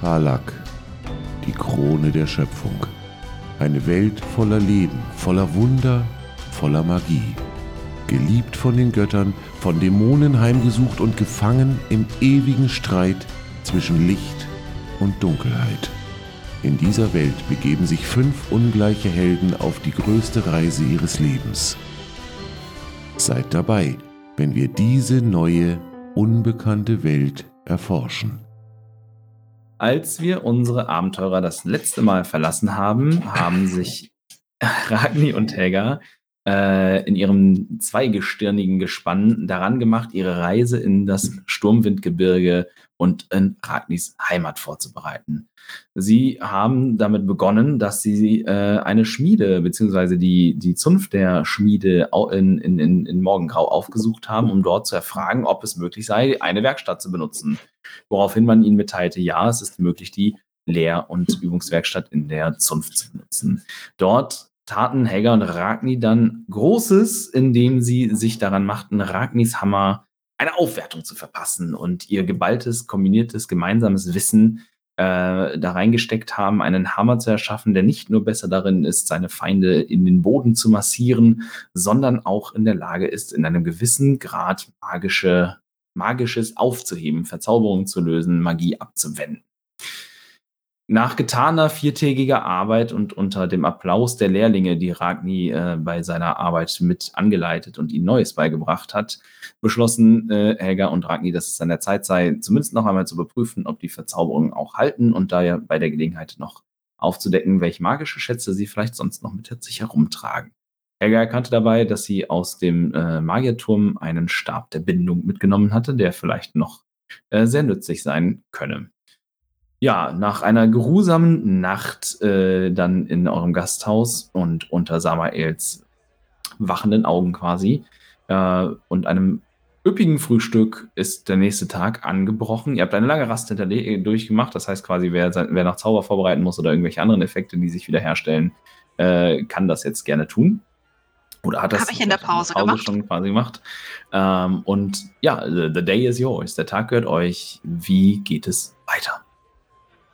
Karlak, die Krone der Schöpfung. Eine Welt voller Leben, voller Wunder, voller Magie. Geliebt von den Göttern, von Dämonen heimgesucht und gefangen im ewigen Streit zwischen Licht und Dunkelheit. In dieser Welt begeben sich fünf ungleiche Helden auf die größte Reise ihres Lebens. Seid dabei, wenn wir diese neue, unbekannte Welt erforschen. Als wir unsere Abenteurer das letzte Mal verlassen haben, haben sich Ragni und Helga äh, in ihrem zweigestirnigen Gespann daran gemacht, ihre Reise in das Sturmwindgebirge und in Ragnis Heimat vorzubereiten. Sie haben damit begonnen, dass sie äh, eine Schmiede bzw. Die, die Zunft der Schmiede in, in, in, in Morgengrau aufgesucht haben, um dort zu erfragen, ob es möglich sei, eine Werkstatt zu benutzen. Woraufhin man ihnen mitteilte, ja, es ist möglich, die Lehr- und Übungswerkstatt in der Zunft zu benutzen. Dort taten Helga und Ragni dann Großes, indem sie sich daran machten, Ragnis Hammer eine Aufwertung zu verpassen und ihr geballtes, kombiniertes, gemeinsames Wissen äh, da reingesteckt haben, einen Hammer zu erschaffen, der nicht nur besser darin ist, seine Feinde in den Boden zu massieren, sondern auch in der Lage ist, in einem gewissen Grad magische, magisches aufzuheben, Verzauberungen zu lösen, Magie abzuwenden. Nach getaner viertägiger Arbeit und unter dem Applaus der Lehrlinge, die Ragni äh, bei seiner Arbeit mit angeleitet und ihnen Neues beigebracht hat, beschlossen äh, Helga und Ragni, dass es an der Zeit sei, zumindest noch einmal zu überprüfen, ob die Verzauberungen auch halten und daher bei der Gelegenheit noch aufzudecken, welche magische Schätze sie vielleicht sonst noch mit sich herumtragen. Helga erkannte dabei, dass sie aus dem äh, Magierturm einen Stab der Bindung mitgenommen hatte, der vielleicht noch äh, sehr nützlich sein könne ja, nach einer geruhsamen Nacht äh, dann in eurem Gasthaus und unter Samaels wachenden Augen quasi äh, und einem üppigen Frühstück ist der nächste Tag angebrochen. Ihr habt eine lange Rast durchgemacht, das heißt quasi, wer, wer noch Zauber vorbereiten muss oder irgendwelche anderen Effekte, die sich wiederherstellen, äh, kann das jetzt gerne tun. Oder hat das Hab ich in der Pause, Pause gemacht. schon quasi gemacht. Ähm, und ja, the, the day is yours. Der Tag gehört euch. Wie geht es weiter?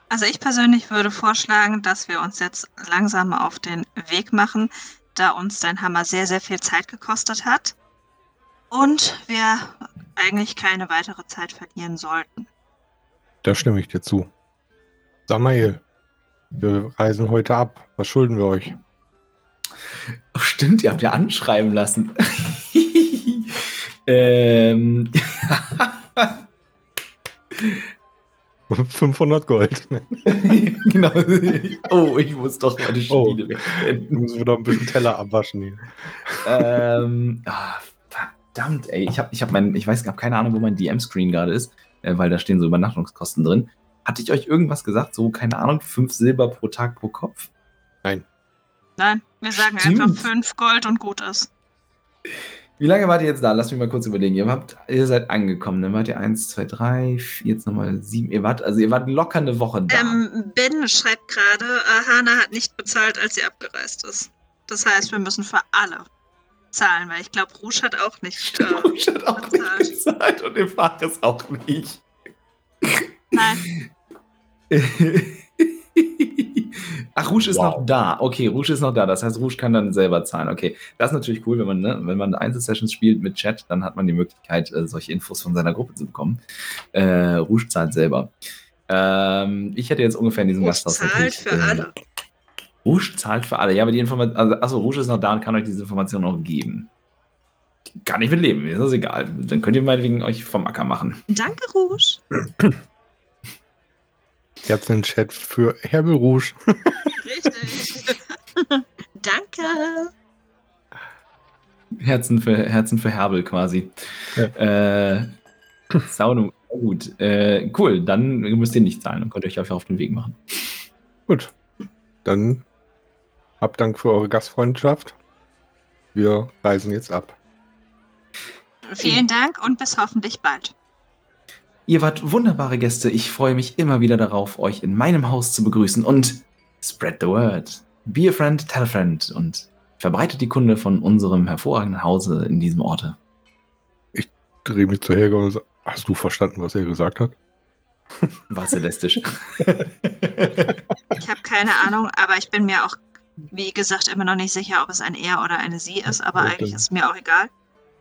Also ich persönlich würde vorschlagen, dass wir uns jetzt langsam auf den Weg machen, da uns dein Hammer sehr, sehr viel Zeit gekostet hat und wir eigentlich keine weitere Zeit verlieren sollten. Da stimme ich dir zu. Samael, wir reisen heute ab. Was schulden wir euch? Oh, stimmt, ihr habt ja anschreiben lassen. ähm. 500 Gold. genau. Oh, ich muss doch mal die oh, Schmiede oh, Müssen wir doch ein bisschen Teller abwaschen hier. ähm, ah, verdammt, ey. Ich habe ich hab mein, ich weiß, ich habe keine Ahnung, wo mein DM-Screen gerade ist, äh, weil da stehen so Übernachtungskosten drin. Hatte ich euch irgendwas gesagt? So, keine Ahnung, 5 Silber pro Tag pro Kopf? Nein. Nein, wir sagen Stimmt. einfach 5 Gold und gut ist. Wie lange wart ihr jetzt da? Lass mich mal kurz überlegen. Ihr, habt, ihr seid angekommen. Dann wart ihr 1, 2, 3, 4, jetzt nochmal 7. Ihr wart, also ihr wart locker eine Woche da. Ähm, ben schreibt gerade, Hana hat nicht bezahlt, als sie abgereist ist. Das heißt, wir müssen für alle zahlen, weil ich glaube, Rouge hat auch nicht äh, Rouge hat auch bezahlt. nicht bezahlt und im Fach ist auch nicht. Nein. Ach, Rouge ist wow. noch da. Okay, Rouge ist noch da. Das heißt, Rouge kann dann selber zahlen. Okay, das ist natürlich cool, wenn man, ne, wenn man Einzelsessions spielt mit Chat, dann hat man die Möglichkeit, äh, solche Infos von seiner Gruppe zu bekommen. Äh, Rouge zahlt selber. Ähm, ich hätte jetzt ungefähr in diesem Rouge Gasthaus. zahlt für äh, alle. Rouge zahlt für alle. Ja, aber die Information, also, achso, Rouge ist noch da und kann euch diese Information noch geben. Kann ich mitleben, ist das egal. Dann könnt ihr meinetwegen euch vom Acker machen. Danke, Rouge. Ihr habt einen Chat für Herbel Rouge. Richtig. Danke. Herzen für, Herzen für Herbel quasi. Ja. Äh, Saunum. Gut, äh, cool. Dann müsst ihr nicht zahlen und könnt euch einfach auf den Weg machen. Gut. Dann habt Dank für eure Gastfreundschaft. Wir reisen jetzt ab. Vielen Dank und bis hoffentlich bald. Ihr wart wunderbare Gäste. Ich freue mich immer wieder darauf, euch in meinem Haus zu begrüßen und spread the word. Be a friend, tell a friend und verbreitet die Kunde von unserem hervorragenden Hause in diesem Orte. Ich drehe mich zu Helga und sage, hast du verstanden, was er gesagt hat? War celestisch. Ich habe keine Ahnung, aber ich bin mir auch, wie gesagt, immer noch nicht sicher, ob es ein Er oder eine Sie ist, aber Ja, eigentlich dann- ist es mir auch egal.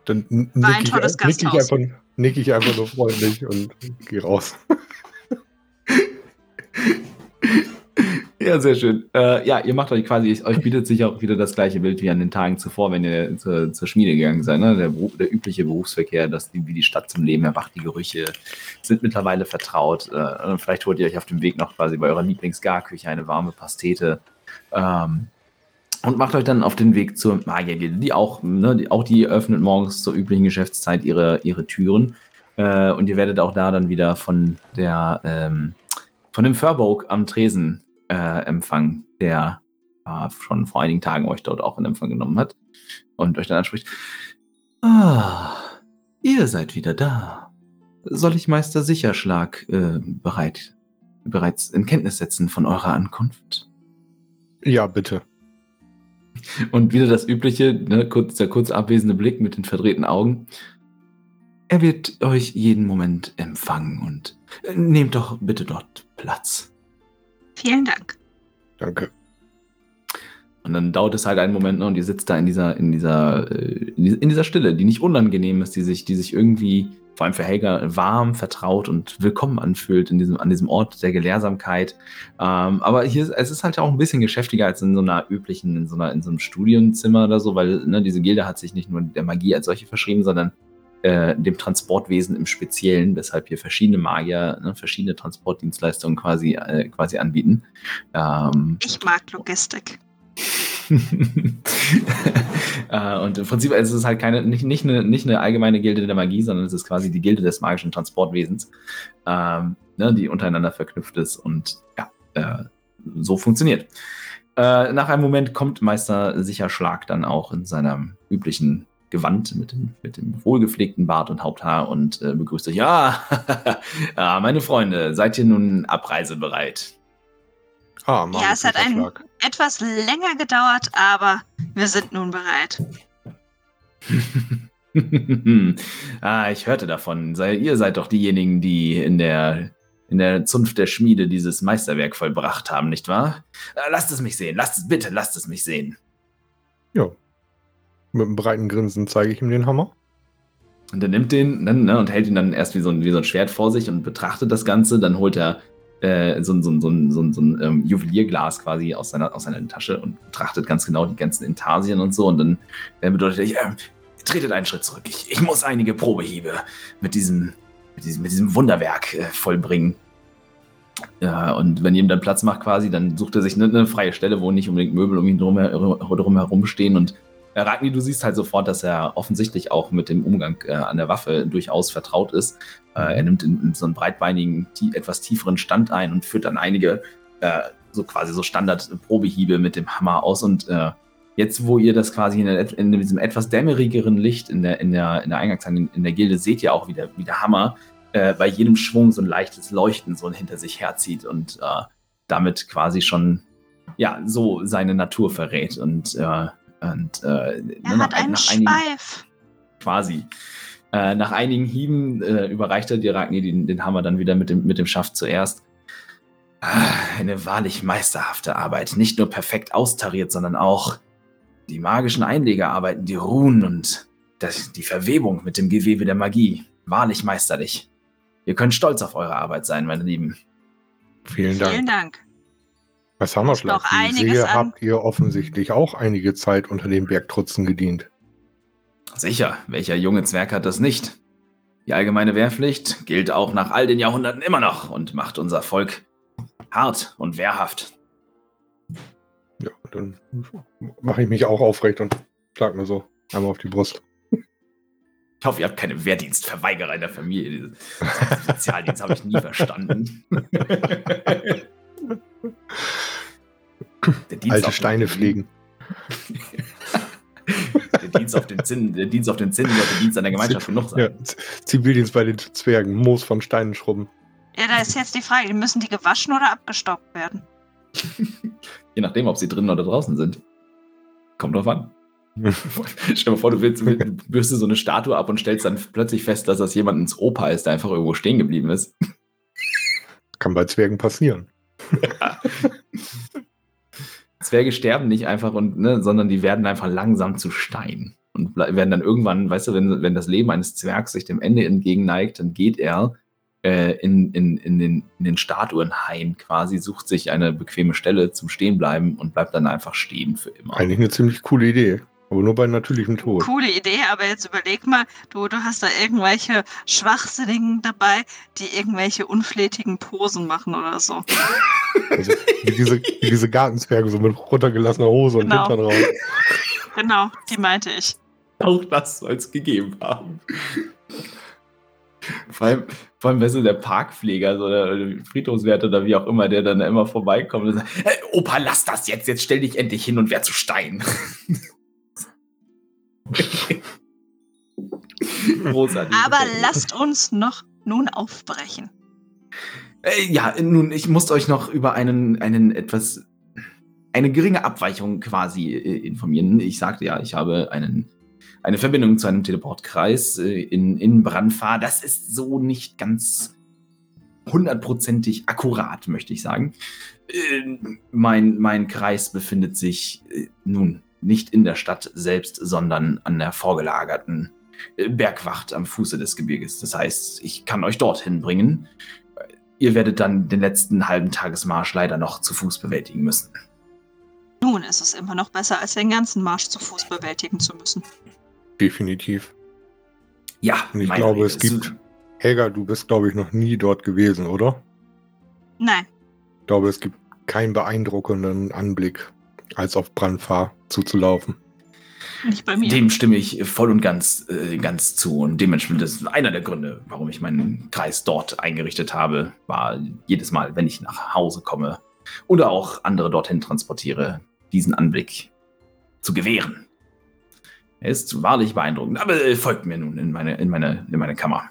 Dann War ein nick ich, tolles nick ich, einfach, nick ich einfach nur freundlich und geh raus. Ja, sehr schön. Äh, ja, ihr macht euch quasi, euch bietet sich auch wieder das gleiche Bild wie an den Tagen zuvor, wenn ihr zur, zur Schmiede gegangen seid. Ne? Der, der übliche Berufsverkehr, das, wie die Stadt zum Leben erwacht, die Gerüche sind mittlerweile vertraut. Äh, vielleicht holt ihr euch auf dem Weg noch quasi bei eurer Lieblingsgarküche eine warme Pastete. Ähm, und macht euch dann auf den Weg zur Magiergilde, die auch, ne, die, auch die öffnet morgens zur üblichen Geschäftszeit ihre, ihre Türen. Äh, und ihr werdet auch da dann wieder von der, ähm, von dem Furbolg am Tresen äh, empfangen, der äh, schon vor einigen Tagen euch dort auch in Empfang genommen hat und euch dann anspricht. Ah, ihr seid wieder da. Soll ich Meister Sicherschlag äh, bereit, bereits in Kenntnis setzen von eurer Ankunft? Ja, bitte. Und wieder das übliche, ne, kurz, der kurz abwesende Blick mit den verdrehten Augen. Er wird euch jeden Moment empfangen und äh, nehmt doch bitte dort Platz. Vielen Dank. Danke. Und dann dauert es halt einen Moment ne, und ihr sitzt da in dieser, in dieser, äh, in dieser- in dieser Stille, die nicht unangenehm ist, die sich, die sich irgendwie, vor allem für Helga, warm, vertraut und willkommen anfühlt in diesem, an diesem Ort der Gelehrsamkeit. Ähm, aber hier, ist- es ist halt auch ein bisschen geschäftiger als in so einer üblichen, in so einer, in so einem Studienzimmer oder so, weil ne, diese Gilde hat sich nicht nur der Magie als solche verschrieben, sondern äh, dem Transportwesen im Speziellen, weshalb hier verschiedene Magier, ne, verschiedene Transportdienstleistungen quasi, äh, quasi anbieten. Ähm, Ich mag Logistik. äh, und im Prinzip ist es halt keine, nicht, nicht, eine, nicht eine allgemeine Gilde der Magie, sondern es ist quasi die Gilde des magischen Transportwesens, ähm, ne, die untereinander verknüpft ist und ja, äh, so funktioniert. Äh, nach einem Moment kommt Meister Sicherschlag dann auch in seinem üblichen Gewand mit dem, mit dem wohlgepflegten Bart und Haupthaar und äh, begrüßt euch. Ja, ah, meine Freunde, seid ihr nun abreisebereit? Ah, Ja, es hat einen- Etwas länger gedauert, aber wir sind nun bereit. ah, ich hörte davon. Sei, ihr seid doch diejenigen, die in der, in der Zunft der Schmiede dieses Meisterwerk vollbracht haben, nicht wahr? Äh, lasst es mich sehen. Lasst es, bitte, lasst es mich sehen. Ja. Mit einem breiten Grinsen zeige ich ihm den Hammer. Und er nimmt den dann, ne, und hält ihn dann erst wie so, ein, wie so ein Schwert vor sich und betrachtet das Ganze. Dann holt er äh, so, ein- so, so, so, so ein ähm, Juwelierglas quasi aus seiner, aus seiner Tasche und betrachtet ganz genau die ganzen Intarsien und so. Und dann äh, bedeutet er, äh, tretet einen Schritt zurück. Ich, ich muss einige Probehiebe mit diesem, mit diesem, mit diesem Wunderwerk äh, vollbringen. Ja, und wenn ihm dann Platz macht quasi, dann sucht er sich eine, eine freie Stelle, wo nicht unbedingt Möbel um ihn drum, herum stehen. Und Ragni, du siehst halt sofort, dass er offensichtlich auch mit dem Umgang äh, an der Waffe durchaus vertraut ist. Äh, er nimmt in, in so einen breitbeinigen, tie etwas tieferen Stand ein und führt dann einige äh, so quasi so Standard-Probehiebe mit dem Hammer aus. Und äh, jetzt, wo ihr das quasi in, der, in diesem etwas dämmerigeren Licht in der, in der, in der Eingangshalle, in, in der Gilde, seht ihr auch, wie der, wie der Hammer äh, bei jedem Schwung so ein leichtes Leuchten so hinter sich herzieht und äh, damit quasi schon ja so seine Natur verrät und äh, und äh, Er hat einen Schweif. quasi äh, nach einigen Hieben äh, überreicht er dir Ragni den, den Hammer dann wieder mit dem mit dem Schaft zuerst. Ah, eine wahrlich meisterhafte Arbeit, nicht nur perfekt austariert, sondern auch die magischen Einlegearbeiten, die Runen und das, die Verwebung mit dem Gewebe der Magie. Wahrlich meisterlich. Ihr könnt stolz auf eure Arbeit sein, meine Lieben. Vielen Dank. Vielen Dank. Was Hammerschlag? noch Wie ich einiges sehe, habt ihr offensichtlich auch einige Zeit unter den Bergtrutzen gedient. Sicher, welcher junge Zwerg hat das nicht? Die allgemeine Wehrpflicht gilt auch nach all den Jahrhunderten immer noch und macht unser Volk hart und wehrhaft. Ja, dann mache ich mich auch aufrecht und schlag mir so einmal auf die Brust. Ich hoffe, ihr habt keine Wehrdienstverweigerer in der Familie. Diesen Spezialdienst habe ich nie verstanden. Der Dienst Alte auf Steine den- pflegen. Der Dienst auf den Zinn, der Dienst auf den Zinn sollte Dienst an der Gemeinschaft genug sein. Ja, Zivildienst bei den Zwergen. Moos von Steinen schrubben. Ja, da ist jetzt die Frage, müssen die gewaschen oder abgestockt werden? Je nachdem, ob sie drinnen oder draußen sind. Kommt drauf an. Stell dir mal vor, du willst, du bürstest so eine Statue ab und stellst dann plötzlich fest, dass das jemandens Opa ist, der einfach irgendwo stehen geblieben ist. Kann bei Zwergen passieren. Zwerge sterben nicht einfach und, ne, sondern die werden einfach langsam zu Stein. Und werden dann irgendwann, weißt du, wenn, wenn das Leben eines Zwergs sich dem Ende entgegenneigt, dann geht er äh, in, in, in, den, in den Statuenhain quasi, sucht sich eine bequeme Stelle zum Stehenbleiben und bleibt dann einfach stehen für immer. Eigentlich eine ziemlich coole Idee. Aber nur bei natürlichem Tod. Coole Idee, aber jetzt überleg mal, du, du hast da irgendwelche Schwachsinnigen dabei, die irgendwelche unflätigen Posen machen oder so. Also, wie, diese, wie diese Gartenzwerge, so mit runtergelassener Hose und Genau. Hintern raus. Genau, die meinte ich. Auch das soll es gegeben haben. Vor allem, vor allem, weißt du, der Parkpfleger so, oder der Friedhofswärter oder wie auch immer, der dann immer vorbeikommt und sagt, hey, Opa, lass das jetzt, jetzt stell dich endlich hin und werd zu Stein. Großartig. Aber lasst uns noch nun aufbrechen. Äh, ja, nun, ich muss euch noch über einen, einen etwas, eine geringe Abweichung quasi äh, informieren. Ich sagte ja, ich habe einen, eine Verbindung zu einem Teleportkreis äh, in, in Brandfahr. Das ist so nicht ganz hundertprozentig akkurat, möchte ich sagen. Äh, mein, mein Kreis befindet sich äh, nun nicht in der Stadt selbst, sondern an der vorgelagerten äh, Bergwacht am Fuße des Gebirges. Das heißt, ich kann euch dorthin bringen. Ihr werdet dann den letzten halben Tagesmarsch leider noch zu Fuß bewältigen müssen. Nun ist es immer noch besser, als den ganzen Marsch zu Fuß bewältigen zu müssen. Definitiv. Ja, Und ich glaube, Rede es gibt- Helga, du bist, glaube ich, noch nie dort gewesen, oder? Nein, Ich glaube, es gibt keinen beeindruckenden Anblick, als auf Brandfahr zuzulaufen. nicht bei mir. Dem stimme ich voll und ganz, äh, ganz zu. Und dementsprechend ist einer der Gründe, warum ich meinen Kreis dort eingerichtet habe, war jedes Mal, wenn ich nach Hause komme oder auch andere dorthin transportiere, diesen Anblick zu gewähren. Er ist wahrlich beeindruckend. Aber äh, folgt mir nun in meine, in meine, in meine Kammer.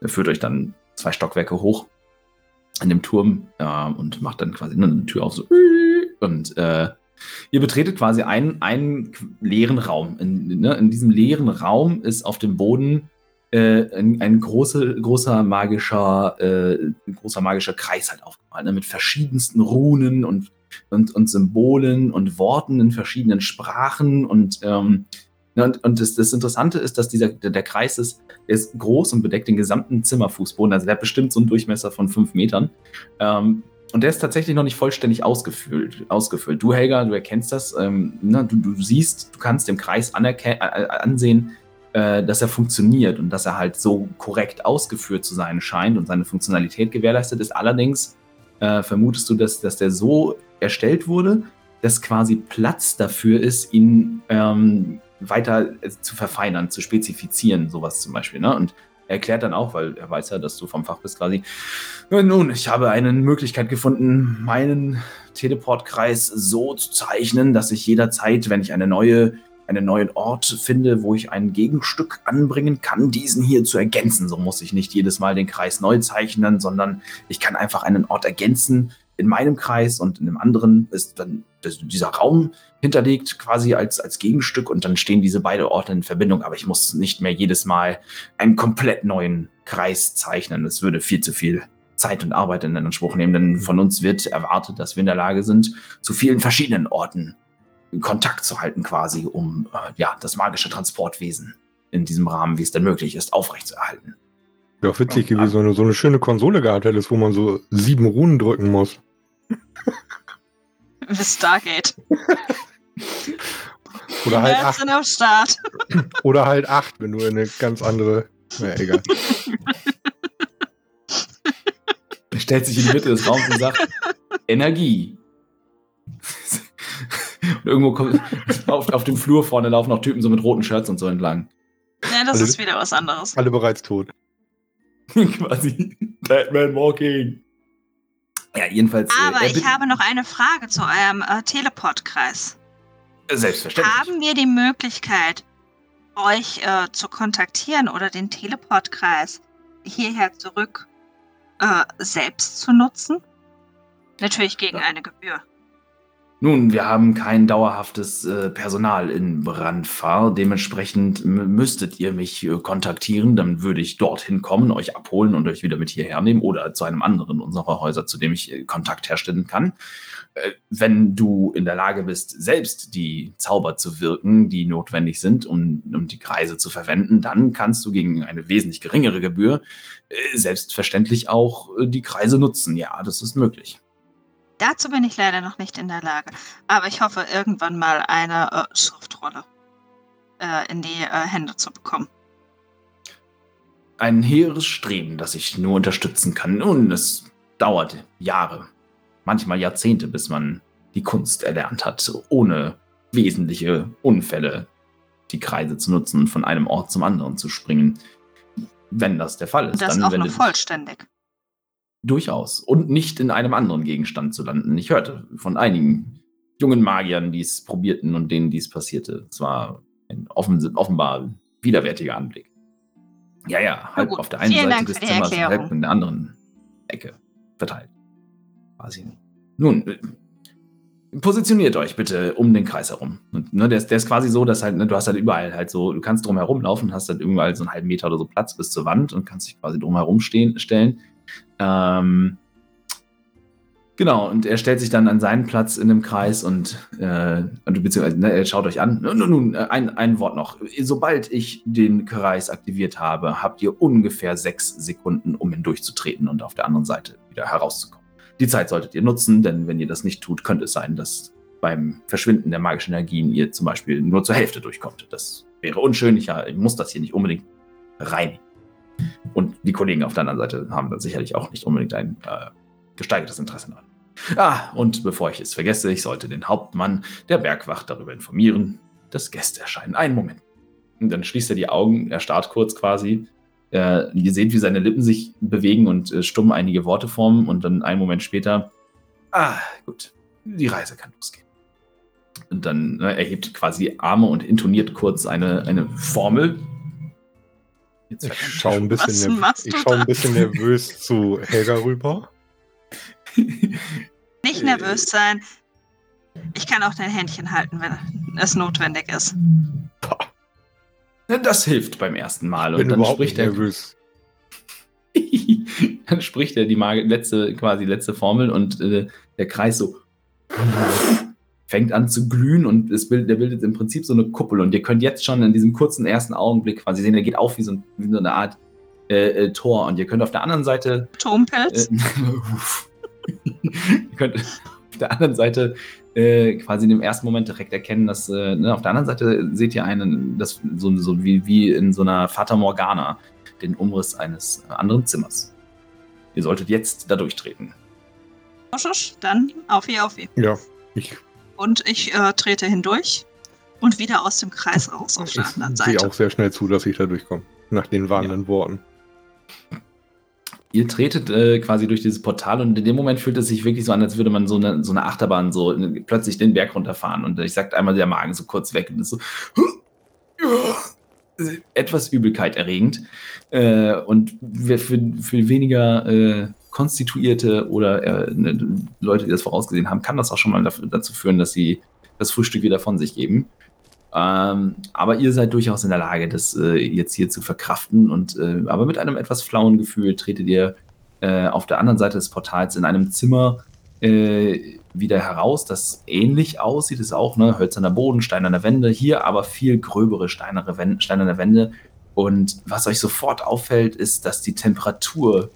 Er führt euch dann zwei Stockwerke hoch an dem Turm äh, und macht dann quasi eine Tür auf so und äh, Ihr betretet quasi einen, einen leeren Raum. In, ne, in diesem leeren Raum ist auf dem Boden äh, ein, ein große, großer magischer, äh, großer magischer Kreis halt aufgemalt, ne, mit verschiedensten Runen und, und, und Symbolen und Worten in verschiedenen Sprachen. Und, ähm, ne, und, und das, das Interessante ist, dass dieser, der, der Kreis ist, ist groß und bedeckt den gesamten Zimmerfußboden. Also der hat bestimmt so einen Durchmesser von fünf Metern. Ähm, und der ist tatsächlich noch nicht vollständig ausgefüllt. ausgefüllt. Du, Helga, du erkennst das. Ähm, ne, du, du siehst, du kannst dem Kreis ansehen, äh, dass er funktioniert und dass er halt so korrekt ausgeführt zu sein scheint und seine Funktionalität gewährleistet ist. Allerdings äh, vermutest du, dass, dass der so erstellt wurde, dass quasi Platz dafür ist, ihn ähm, weiter äh, zu verfeinern, zu spezifizieren, sowas zum Beispiel. Ne? Und erklärt dann auch, weil er weiß ja, dass du vom Fach bist quasi, nun, ich habe eine Möglichkeit gefunden, meinen Teleportkreis so zu zeichnen, dass ich jederzeit, wenn ich eine neue, einen neuen Ort finde, wo ich ein Gegenstück anbringen kann, diesen hier zu ergänzen. So muss ich nicht jedes Mal den Kreis neu zeichnen, sondern ich kann einfach einen Ort ergänzen in meinem Kreis und in dem anderen ist dann dieser Raum hinterlegt quasi als, als Gegenstück und dann stehen diese beiden Orte in Verbindung, aber ich muss nicht mehr jedes Mal einen komplett neuen Kreis zeichnen. Das würde viel zu viel Zeit und Arbeit in Anspruch nehmen, denn von uns wird erwartet, dass wir in der Lage sind, zu vielen verschiedenen Orten Kontakt zu halten, quasi, um äh, ja, das magische Transportwesen in diesem Rahmen, wie es denn möglich ist, aufrechtzuerhalten. Wäre auch witzig Ja. gewesen, wenn du so eine schöne Konsole gehabt hättest, wo man so sieben Runen drücken muss. Wie Stargate. Oder halt, acht, sind am Start. oder halt acht, wenn du in eine ganz andere. Na egal. Er stellt sich in die Mitte des Raums und sagt, Energie. und irgendwo kommt, auf, auf dem Flur vorne laufen noch Typen so mit roten Shirts und so entlang. Ja, das Also- ist wieder was anderes. Alle bereits tot. quasi Batman Walking. Ja, jedenfalls. äh, Aber er ich habe noch eine Frage zu eurem äh, Teleportkreis. Selbstverständlich. Haben wir die Möglichkeit, euch äh, zu kontaktieren oder den Teleportkreis hierher zurück äh, selbst zu nutzen? Natürlich gegen Ja. eine Gebühr. Nun, wir haben kein dauerhaftes äh, Personal in Brandfahr. Dementsprechend müsstet ihr mich äh, kontaktieren. Dann würde ich dorthin kommen, euch abholen und euch wieder mit hierher nehmen oder zu einem anderen unserer Häuser, zu dem ich äh, Kontakt herstellen kann. Äh, wenn du in der Lage bist, selbst die Zauber zu wirken, die notwendig sind, um, um die Kreise zu verwenden, dann kannst du gegen eine wesentlich geringere Gebühr äh, selbstverständlich auch äh, die Kreise nutzen. Ja, das ist möglich. Dazu bin ich leider noch nicht in der Lage. Aber ich hoffe, irgendwann mal eine äh, Schriftrolle äh, in die äh, Hände zu bekommen. ein hehres Streben, das ich nur unterstützen kann. Nun, es dauert Jahre, manchmal Jahrzehnte, bis man die Kunst erlernt hat, ohne wesentliche Unfälle die Kreise zu nutzen und von einem Ort zum anderen zu springen. Wenn das der Fall ist, Und das dann auch noch vollständig. Durchaus und nicht in einem anderen Gegenstand zu landen. Ich hörte von einigen jungen Magiern, die es probierten und denen dies passierte. Es war ein offen, offenbar widerwärtiger Anblick. Ja, ja, halb auf der einen Vielen Seite Dank des Zimmers, halb in der anderen Ecke verteilt. Quasi. Nun, äh, positioniert euch bitte um den Kreis herum. Und, ne, der, ist, der ist quasi so, dass halt, ne, du hast halt überall halt so, du kannst drum laufen, hast halt überall so einen halben Meter oder so Platz bis zur Wand und kannst dich quasi drum herum stehen, stellen. Ähm, genau, und er stellt sich dann an seinen Platz in dem Kreis und, äh, und beziehungsweise, ne, schaut euch an. Nun, nun, nun, äh, ein, ein Wort noch. Sobald ich den Kreis aktiviert habe, habt ihr ungefähr sechs Sekunden, um hindurchzutreten und auf der anderen Seite wieder herauszukommen. Die Zeit solltet ihr nutzen, denn wenn ihr das nicht tut, könnte es sein, dass beim Verschwinden der magischen Energien ihr zum Beispiel nur zur Hälfte durchkommt. Das wäre unschön. Ich, ich muss das hier nicht unbedingt reinigen. Und die Kollegen auf der anderen Seite haben dann sicherlich auch nicht unbedingt ein äh, gesteigertes Interesse daran. Ah, und bevor ich es vergesse, ich sollte den Hauptmann der Bergwacht darüber informieren, dass Gäste erscheinen. Einen Moment. Und dann schließt er die Augen, er starrt kurz quasi. Äh, ihr seht, wie seine Lippen sich bewegen und äh, stumm einige Worte formen und dann einen Moment später, ah, gut, die Reise kann losgehen. Und dann ne, erhebt quasi Arme und intoniert kurz eine, eine Formel. Jetzt Ich schaue ein, bisschen nerv- ich schau ein bisschen nervös zu Helga rüber. Nicht nervös sein. Ich kann auch dein Händchen halten, wenn es notwendig ist. Das hilft beim ersten Mal. Und dann spricht er, nervös. dann spricht er die Mag letzte, quasi letzte Formel und äh, der Kreis so fängt an zu glühen und es bildet, der bildet im Prinzip so eine Kuppel. Und ihr könnt jetzt schon in diesem kurzen ersten Augenblick quasi sehen, der geht auf wie so, ein, wie so eine Art äh, äh, Tor. Und ihr könnt auf der anderen Seite Turmpilz? äh, ihr könnt auf der anderen Seite äh, quasi in dem ersten Moment direkt erkennen, dass äh, ne, auf der anderen Seite seht ihr einen, das so, so wie, wie in so einer Fata Morgana, den Umriss eines anderen Zimmers. Ihr solltet jetzt da durchtreten. Dann auf wie auf wie. Ja, ich, Und ich äh, trete hindurch und wieder aus dem Kreis raus auf ich der anderen sehe Seite. auch sehr schnell zu, dass ich da durchkomme. Nach den warnenden Worten. Ihr tretet äh, quasi durch dieses Portal und in dem Moment fühlt es sich wirklich so an, als würde man so eine, so eine Achterbahn so in, plötzlich den Berg runterfahren. Und ich sagt einmal der Magen so kurz weg und ist so etwas Übelkeit erregend. Äh, und für, für weniger äh, konstituierte oder äh, ne, Leute, die das vorausgesehen haben, kann das auch schon mal dafür, dazu führen, dass sie das Frühstück wieder von sich geben. Ähm, aber ihr seid durchaus in der Lage, das äh, jetzt hier zu verkraften. Und äh, aber mit einem etwas flauen Gefühl tretet ihr äh, auf der anderen Seite des Portals in einem Zimmer äh, wieder heraus, das ähnlich aussieht. Ist auch ne, hölzerner Boden, steinerne Wände. Hier aber viel gröbere steinerne Wände, steinerne Wände. Und was euch sofort auffällt, ist, dass die Temperatur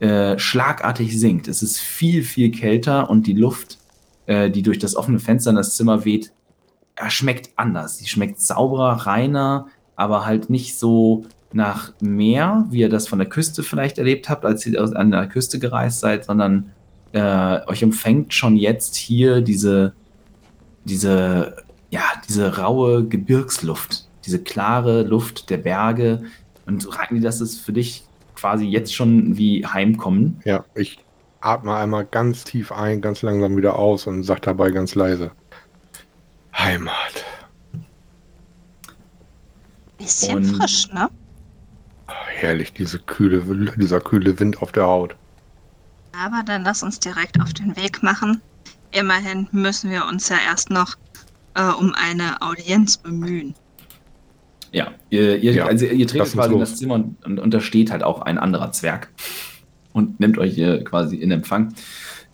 äh, schlagartig sinkt. Es ist viel, viel kälter und die Luft, äh, die durch das offene Fenster in das Zimmer weht, schmeckt anders. Die schmeckt sauberer, reiner, aber halt nicht so nach Meer, wie ihr das von der Küste vielleicht erlebt habt, als ihr an der Küste gereist seid, sondern äh, euch umfängt schon jetzt hier diese, diese, ja, diese raue Gebirgsluft, diese klare Luft der Berge. Und Ragni, das ist für dich quasi jetzt schon wie Heimkommen. Ja, ich atme einmal ganz tief ein, ganz langsam wieder aus und sage dabei ganz leise. Heimat. Bisschen Und- frisch, ne? Herrlich, diese kühle, dieser kühle Wind auf der Haut. Aber dann lass uns direkt auf den Weg machen. Immerhin müssen wir uns ja erst noch äh, um eine Audienz bemühen. Ja, ihr, ihr, Ja, also ihr tretet quasi in das Zimmer und, und, und da steht halt auch ein anderer Zwerg und nimmt euch hier quasi in Empfang.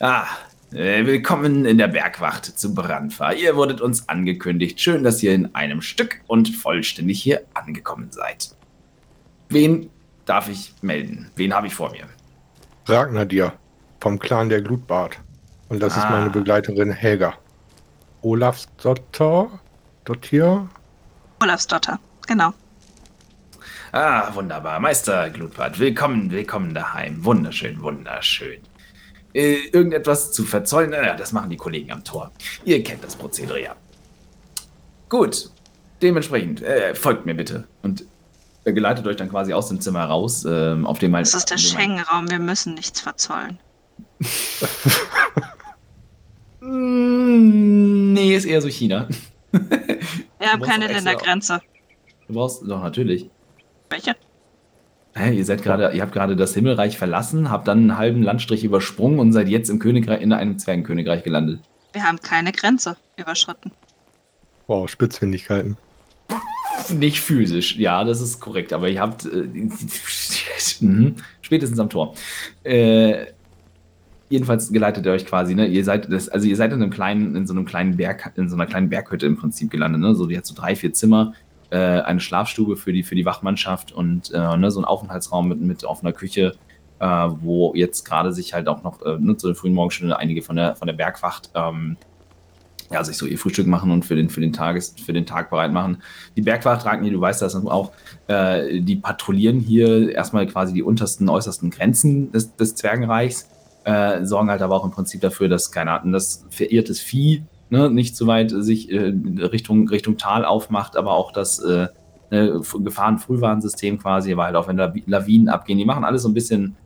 Ah, äh, willkommen in der Bergwacht zu Brandfahr. Ihr wurdet uns angekündigt. Schön, dass ihr in einem Stück und vollständig hier angekommen seid. Wen darf ich melden? Wen habe ich vor mir? Ragnar dir vom Clan der Glutbart. Und das ist Ah. meine Begleiterin Helga. Olafs Dotter? Dottir? Olafsdotter, genau. Ah, wunderbar. Meister Glutbart, willkommen, willkommen daheim. Wunderschön, wunderschön. Äh, irgendetwas zu verzollen? Naja, das machen die Kollegen am Tor. Ihr kennt das Prozedere ja. Gut, dementsprechend, äh, folgt mir bitte. Und er geleitet euch dann quasi aus dem Zimmer raus, ähm, auf dem mal. Das ist der Schengen-Raum, wir müssen nichts verzollen. Mm, Nee, ist eher so China. Wir haben keine Ländergrenze. Du brauchst doch natürlich. Welche? Hä, ihr seid gerade, ihr habt gerade das Himmelreich verlassen, habt dann einen halben Landstrich übersprungen und seid jetzt im Königreich, in einem Zwergenkönigreich gelandet. Wir haben keine Grenze überschritten. Wow, Spitzfindigkeiten. Nicht physisch, ja, das ist korrekt, aber ihr habt äh, mhm, spätestens am Tor. Äh, jedenfalls geleitet ihr euch quasi, ne? Ihr seid das, also ihr seid in einem kleinen, in so einem kleinen Berg, in so einer kleinen Berghütte im Prinzip gelandet, ne? So, die hat so drei, vier Zimmer, äh, eine Schlafstube für die, für die Wachmannschaft und äh, ne, so ein Aufenthaltsraum mit, mit offener Küche, äh, wo jetzt gerade sich halt auch noch äh, ne, zu den frühen Morgenstunden einige von der, von der Bergwacht ähm, ja, sich so ihr Frühstück machen und für den, für den, Tages, für den Tag bereit machen. Die Bergwacht, Ragni, du weißt das auch, äh, die patrouillieren hier erstmal quasi die untersten, äußersten Grenzen des, des Zwergenreichs, äh, sorgen halt aber auch im Prinzip dafür, dass, keine Ahnung, das verirrtes Vieh ne, nicht so weit sich äh, Richtung, Richtung Tal aufmacht, aber auch das äh, ne, Gefahrenfrühwarnsystem quasi, aber halt auch wenn da Lawinen abgehen, die machen alles so ein bisschen,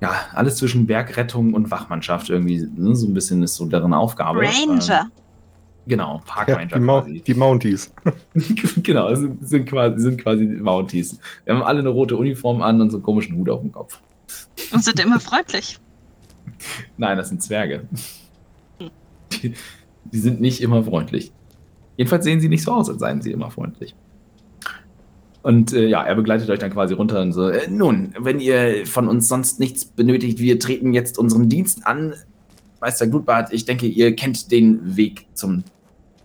ja, alles zwischen Bergrettung und Wachmannschaft irgendwie, ne, so ein bisschen ist so deren Aufgabe. Ranger. Ähm, genau, Park Ja, Ranger die, quasi. die Mounties. genau, sind, sind, quasi, sind quasi Mounties. Wir haben alle eine rote Uniform an und so einen komischen Hut auf dem Kopf. Und sind immer freundlich. Nein, das sind Zwerge. Die, die sind nicht immer freundlich. Jedenfalls sehen sie nicht so aus, als seien sie immer freundlich. Und äh, ja, er begleitet euch dann quasi runter und so, äh, nun, wenn ihr von uns sonst nichts benötigt, wir treten jetzt unseren Dienst an. Meister Glutbart, ich denke, ihr kennt den Weg zum,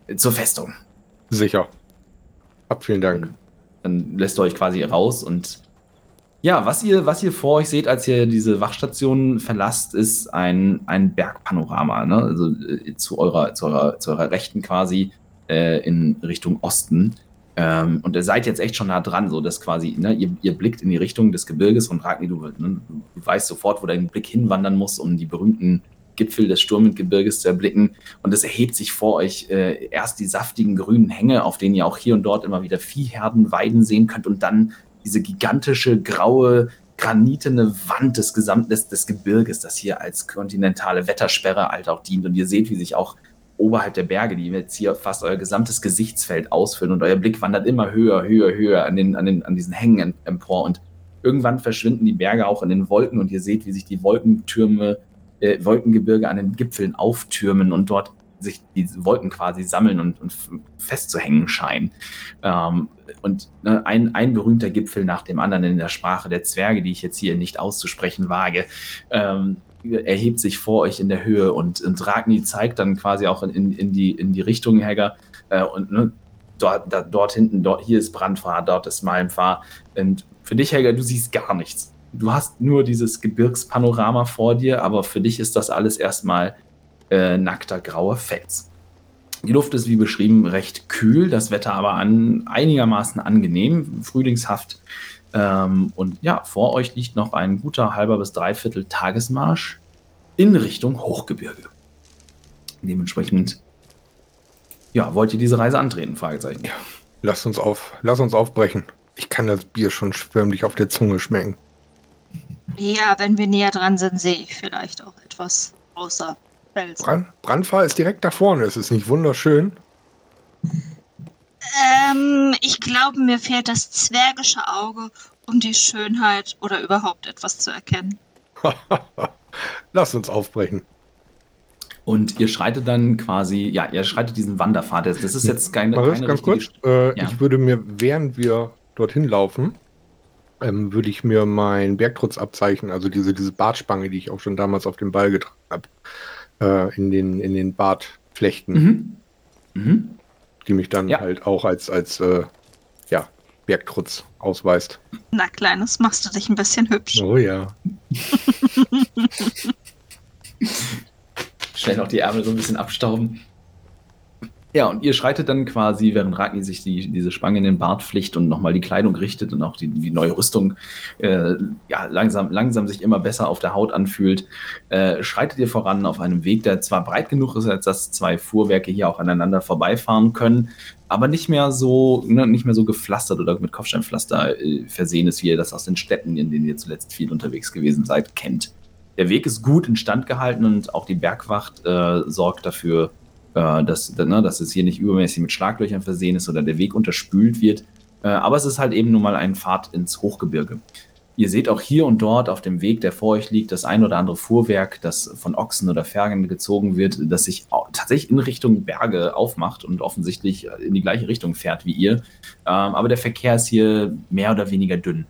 äh, zur Festung. Sicher. Ab, vielen Dank. Dann lässt er euch quasi raus und ja, was ihr, was ihr vor euch seht, als ihr diese Wachstation verlasst, ist ein, ein Bergpanorama, ne? Also äh, zu eurer, zu eurer, zu eurer Rechten quasi äh, in Richtung Osten. Ähm, und ihr seid jetzt echt schon nah dran, so dass quasi, ne, ihr, ihr blickt in die Richtung des Gebirges und Ragni, du, ne, du weißt sofort, wo dein Blick hinwandern muss, um die berühmten Gipfel des Sturmgebirges zu erblicken. Und es erhebt sich vor euch äh, erst die saftigen grünen Hänge, auf denen ihr auch hier und dort immer wieder Viehherden weiden sehen könnt und dann diese gigantische graue granitene Wand des gesamten des, des Gebirges, das hier als kontinentale Wettersperre halt auch dient. Und ihr seht, wie sich auch oberhalb der Berge, die jetzt hier fast euer gesamtes Gesichtsfeld ausfüllen und euer Blick wandert immer höher, höher, höher an, den, an, den, an diesen Hängen em- empor. Und irgendwann verschwinden die Berge auch in den Wolken und ihr seht, wie sich die Wolkentürme, äh, Wolkengebirge an den Gipfeln auftürmen und dort sich die Wolken quasi sammeln und, und festzuhängen scheinen. Ähm, und ne, ein, ein berühmter Gipfel nach dem anderen in der Sprache der Zwerge, die ich jetzt hier nicht auszusprechen wage, ähm, erhebt sich vor euch in der Höhe und, und Ragni zeigt dann quasi auch in, in, die, in die Richtung, Hegger. Äh, und ne, dort, da, dort hinten, dort, hier ist Brandfahr, dort ist Malmfahr. Und für dich, Helga, du siehst gar nichts. Du hast nur dieses Gebirgspanorama vor dir, aber für dich ist das alles erstmal äh, nackter grauer Fels. Die Luft ist wie beschrieben recht kühl, das Wetter aber an, einigermaßen angenehm, frühlingshaft. Ähm, und ja, vor euch liegt noch ein guter halber bis dreiviertel Tagesmarsch in Richtung Hochgebirge. Dementsprechend, ja, wollt ihr diese Reise antreten? Fragezeichen. Lass uns auf, lass uns aufbrechen. Ich kann das Bier schon förmlich auf der Zunge schmecken. Ja, wenn wir näher dran sind, sehe ich vielleicht auch etwas außer Felsen. Brand, Brandfahr ist direkt da vorne. Es ist nicht wunderschön. Ähm, ich glaube, mir fehlt das zwergische Auge, um die Schönheit oder überhaupt etwas zu erkennen. Lass uns aufbrechen. Und ihr schreitet dann quasi, ja, ihr schreitet diesen Wanderpfad. Das ist jetzt keine, keine ganz kurz. Äh, Ja. Ich würde mir, während wir dorthin laufen, ähm, würde ich mir mein Bergtrutzabzeichen, also diese, diese Bartspange, die ich auch schon damals auf dem Ball getragen habe, äh, in, den, in den Bart flechten, Mhm. Mhm. die mich dann Ja. halt auch als, als äh, ja, Bergtrutz ausweist. Na, Kleines, machst du dich ein bisschen hübsch. Oh ja. Schnell noch die Ärmel so ein bisschen abstauben. Ja, und ihr schreitet dann quasi, während Ragni sich die, diese Spange in den Bart pflicht und nochmal die Kleidung richtet und auch die, die neue Rüstung äh, ja, langsam, langsam sich immer besser auf der Haut anfühlt, äh, schreitet ihr voran auf einem Weg, der zwar breit genug ist, als dass zwei Fuhrwerke hier auch aneinander vorbeifahren können, aber nicht mehr so, ne, nicht mehr so gepflastert oder mit Kopfsteinpflaster äh, versehen ist, wie ihr das aus den Städten, in denen ihr zuletzt viel unterwegs gewesen seid, kennt. Der Weg ist gut instand gehalten und auch die Bergwacht äh, sorgt dafür, äh, dass, ne, dass es hier nicht übermäßig mit Schlaglöchern versehen ist oder der Weg unterspült wird. Äh, aber es ist halt eben nun mal ein Pfad ins Hochgebirge. Ihr seht auch hier und dort auf dem Weg, der vor euch liegt, das ein oder andere Fuhrwerk, das von Ochsen oder Fergen gezogen wird, das sich tatsächlich in Richtung Berge aufmacht und offensichtlich in die gleiche Richtung fährt wie ihr. Ähm, aber der Verkehr ist hier mehr oder weniger dünn.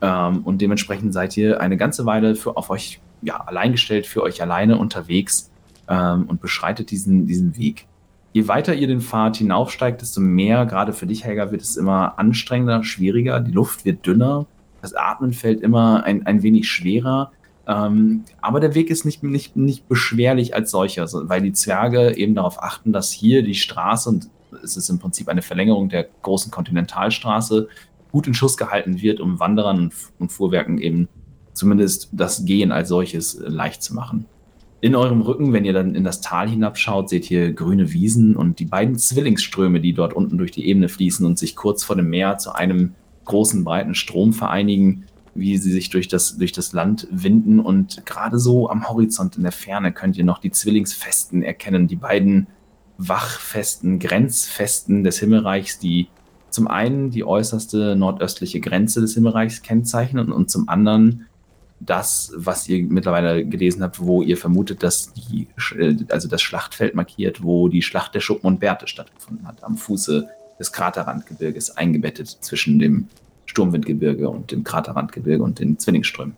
Ähm, und dementsprechend seid ihr eine ganze Weile für, auf euch ja, allein gestellt, für euch alleine unterwegs ähm, und beschreitet diesen, diesen Weg. Je weiter ihr den Pfad hinaufsteigt, desto mehr, gerade für dich, Helga, wird es immer anstrengender, schwieriger. Die Luft wird dünner, das Atmen fällt immer ein, ein wenig schwerer. Ähm, aber der Weg ist nicht, nicht, nicht beschwerlich als solcher, so- weil die Zwerge eben darauf achten, dass hier die Straße, und es ist im Prinzip eine Verlängerung der großen Kontinentalstraße, gut in Schuss gehalten wird, um Wanderern und, und Fuhrwerken eben zumindest das Gehen als solches leicht zu machen. In eurem Rücken, wenn ihr dann in das Tal hinabschaut, seht ihr grüne Wiesen und die beiden Zwillingsströme, die dort unten durch die Ebene fließen und sich kurz vor dem Meer zu einem großen, breiten Strom vereinigen, wie sie sich durch das, durch das Land winden. Und gerade so am Horizont in der Ferne könnt ihr noch die Zwillingsfesten erkennen, die beiden Wachfesten, Grenzfesten des Himmelreichs, die zum einen die äußerste nordöstliche Grenze des Himmelreichs kennzeichnen und zum anderen das, was ihr mittlerweile gelesen habt, wo ihr vermutet, dass die, äh, also das Schlachtfeld markiert, wo die Schlacht der Schuppen und Bärte stattgefunden hat, am Fuße des Kraterrandgebirges, eingebettet zwischen dem Sturmwindgebirge und dem Kraterrandgebirge und den Zwillingsströmen.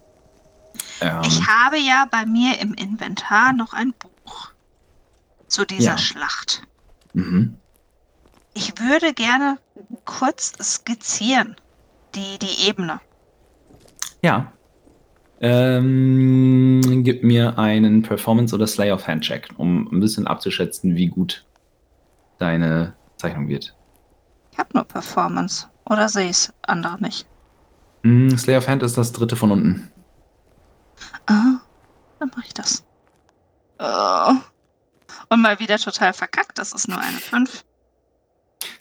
Ähm, Ich habe ja bei mir im Inventar noch ein Buch zu dieser Ja. Schlacht. mhm. Ich würde gerne kurz skizzieren, die, die Ebene. Ja. Ähm, gib mir einen Performance- oder Slay of Hand-Check, um ein bisschen abzuschätzen, wie gut deine Zeichnung wird. Ich habe nur Performance. Oder sehe ich es andere nicht? Mm, Slay of Hand ist das dritte von unten. Ah, dann mache ich das. Oh. Und mal wieder total verkackt. Das ist nur eine 5.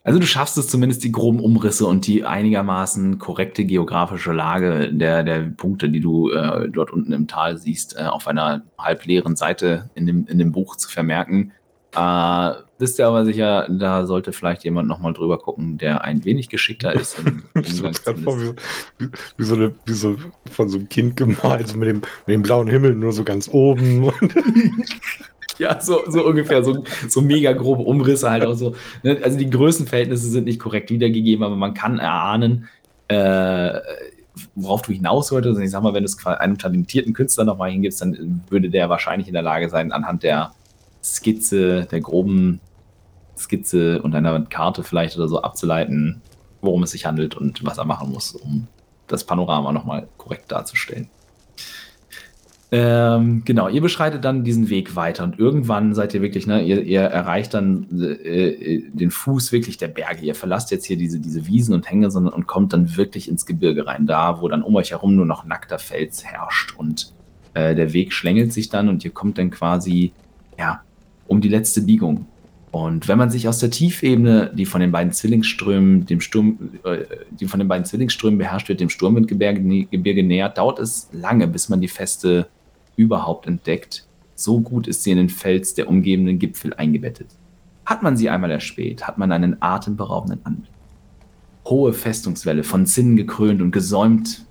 Also du schaffst es zumindest die groben Umrisse und die einigermaßen korrekte geografische Lage der, der Punkte, die du äh, dort unten im Tal siehst, äh, auf einer halbleeren Seite in dem, in dem Buch zu vermerken. Äh, bist dir aber sicher, da sollte vielleicht jemand nochmal drüber gucken, der ein wenig geschickter ist. Im Umgang so wie, so eine, wie so von so einem Kind gemalt, so mit dem, mit dem blauen Himmel nur so ganz oben. Ja, so, so ungefähr, so, so mega grobe Umrisse halt auch so. Ne? Also die Größenverhältnisse sind nicht korrekt wiedergegeben, aber man kann erahnen, äh, worauf du hinaus wolltest. Und ich sag mal, wenn du es einem talentierten Künstler nochmal hingibst, dann würde der wahrscheinlich in der Lage sein, anhand der Skizze, der groben Skizze und einer Karte vielleicht oder so abzuleiten, worum es sich handelt und was er machen muss, um das Panorama nochmal korrekt darzustellen. Ähm, genau, ihr beschreitet dann diesen Weg weiter und irgendwann seid ihr wirklich, ne, ihr, ihr erreicht dann äh, äh, den Fuß wirklich der Berge. Ihr verlasst jetzt hier diese, diese Wiesen und Hänge sondern, und kommt dann wirklich ins Gebirge rein, da wo dann um euch herum nur noch nackter Fels herrscht und äh, der Weg schlängelt sich dann und ihr kommt dann quasi, ja, um die letzte Biegung. Und wenn man sich aus der Tiefebene, die von den beiden Zwillingsströmen, dem Sturm, äh, die von den beiden Zwillingsströmen beherrscht wird, dem Sturmwindgebirge Gebirge nähert, dauert es lange, bis man die feste überhaupt entdeckt. So gut ist sie in den Fels der umgebenden Gipfel eingebettet. Hat man sie einmal erspäht, hat man einen atemberaubenden Anblick. Hohe Festungswelle, von Zinnen gekrönt und gesäumt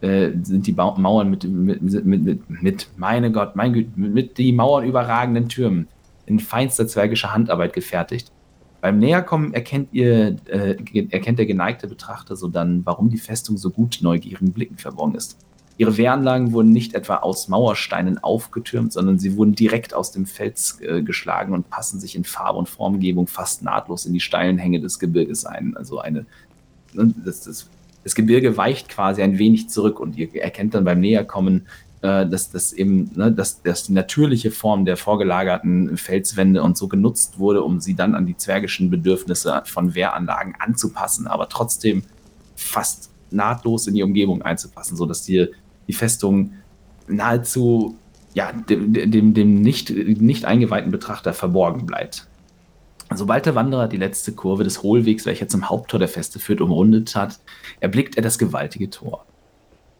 äh, sind die Bau Mauern mit, mit, mit, mit, mit, meine Gott, mein Güte, mit, die Mauern überragenden Türmen. in feinster zwergischer Handarbeit gefertigt. Beim Näherkommen erkennt ihr, äh, erkennt der geneigte Betrachter so dann, warum die Festung so gut neugierigen Blicken verborgen ist. Ihre Wehranlagen wurden nicht etwa aus Mauersteinen aufgetürmt, sondern sie wurden direkt aus dem Fels äh, geschlagen und passen sich in Farbe und Formgebung fast nahtlos in die steilen Hänge des Gebirges ein. Also eine, ne, das, das, das Gebirge weicht quasi ein wenig zurück und ihr erkennt dann beim Näherkommen, äh, dass das eben, ne, dass, dass die natürliche Form der vorgelagerten Felswände und so genutzt wurde, um sie dann an die zwergischen Bedürfnisse von Wehranlagen anzupassen, aber trotzdem fast nahtlos in die Umgebung einzupassen, sodass die die Festung nahezu ja, dem, dem, dem nicht, nicht eingeweihten Betrachter verborgen bleibt. Sobald der Wanderer die letzte Kurve des Hohlwegs, welcher zum Haupttor der Feste führt, umrundet hat, erblickt er das gewaltige Tor.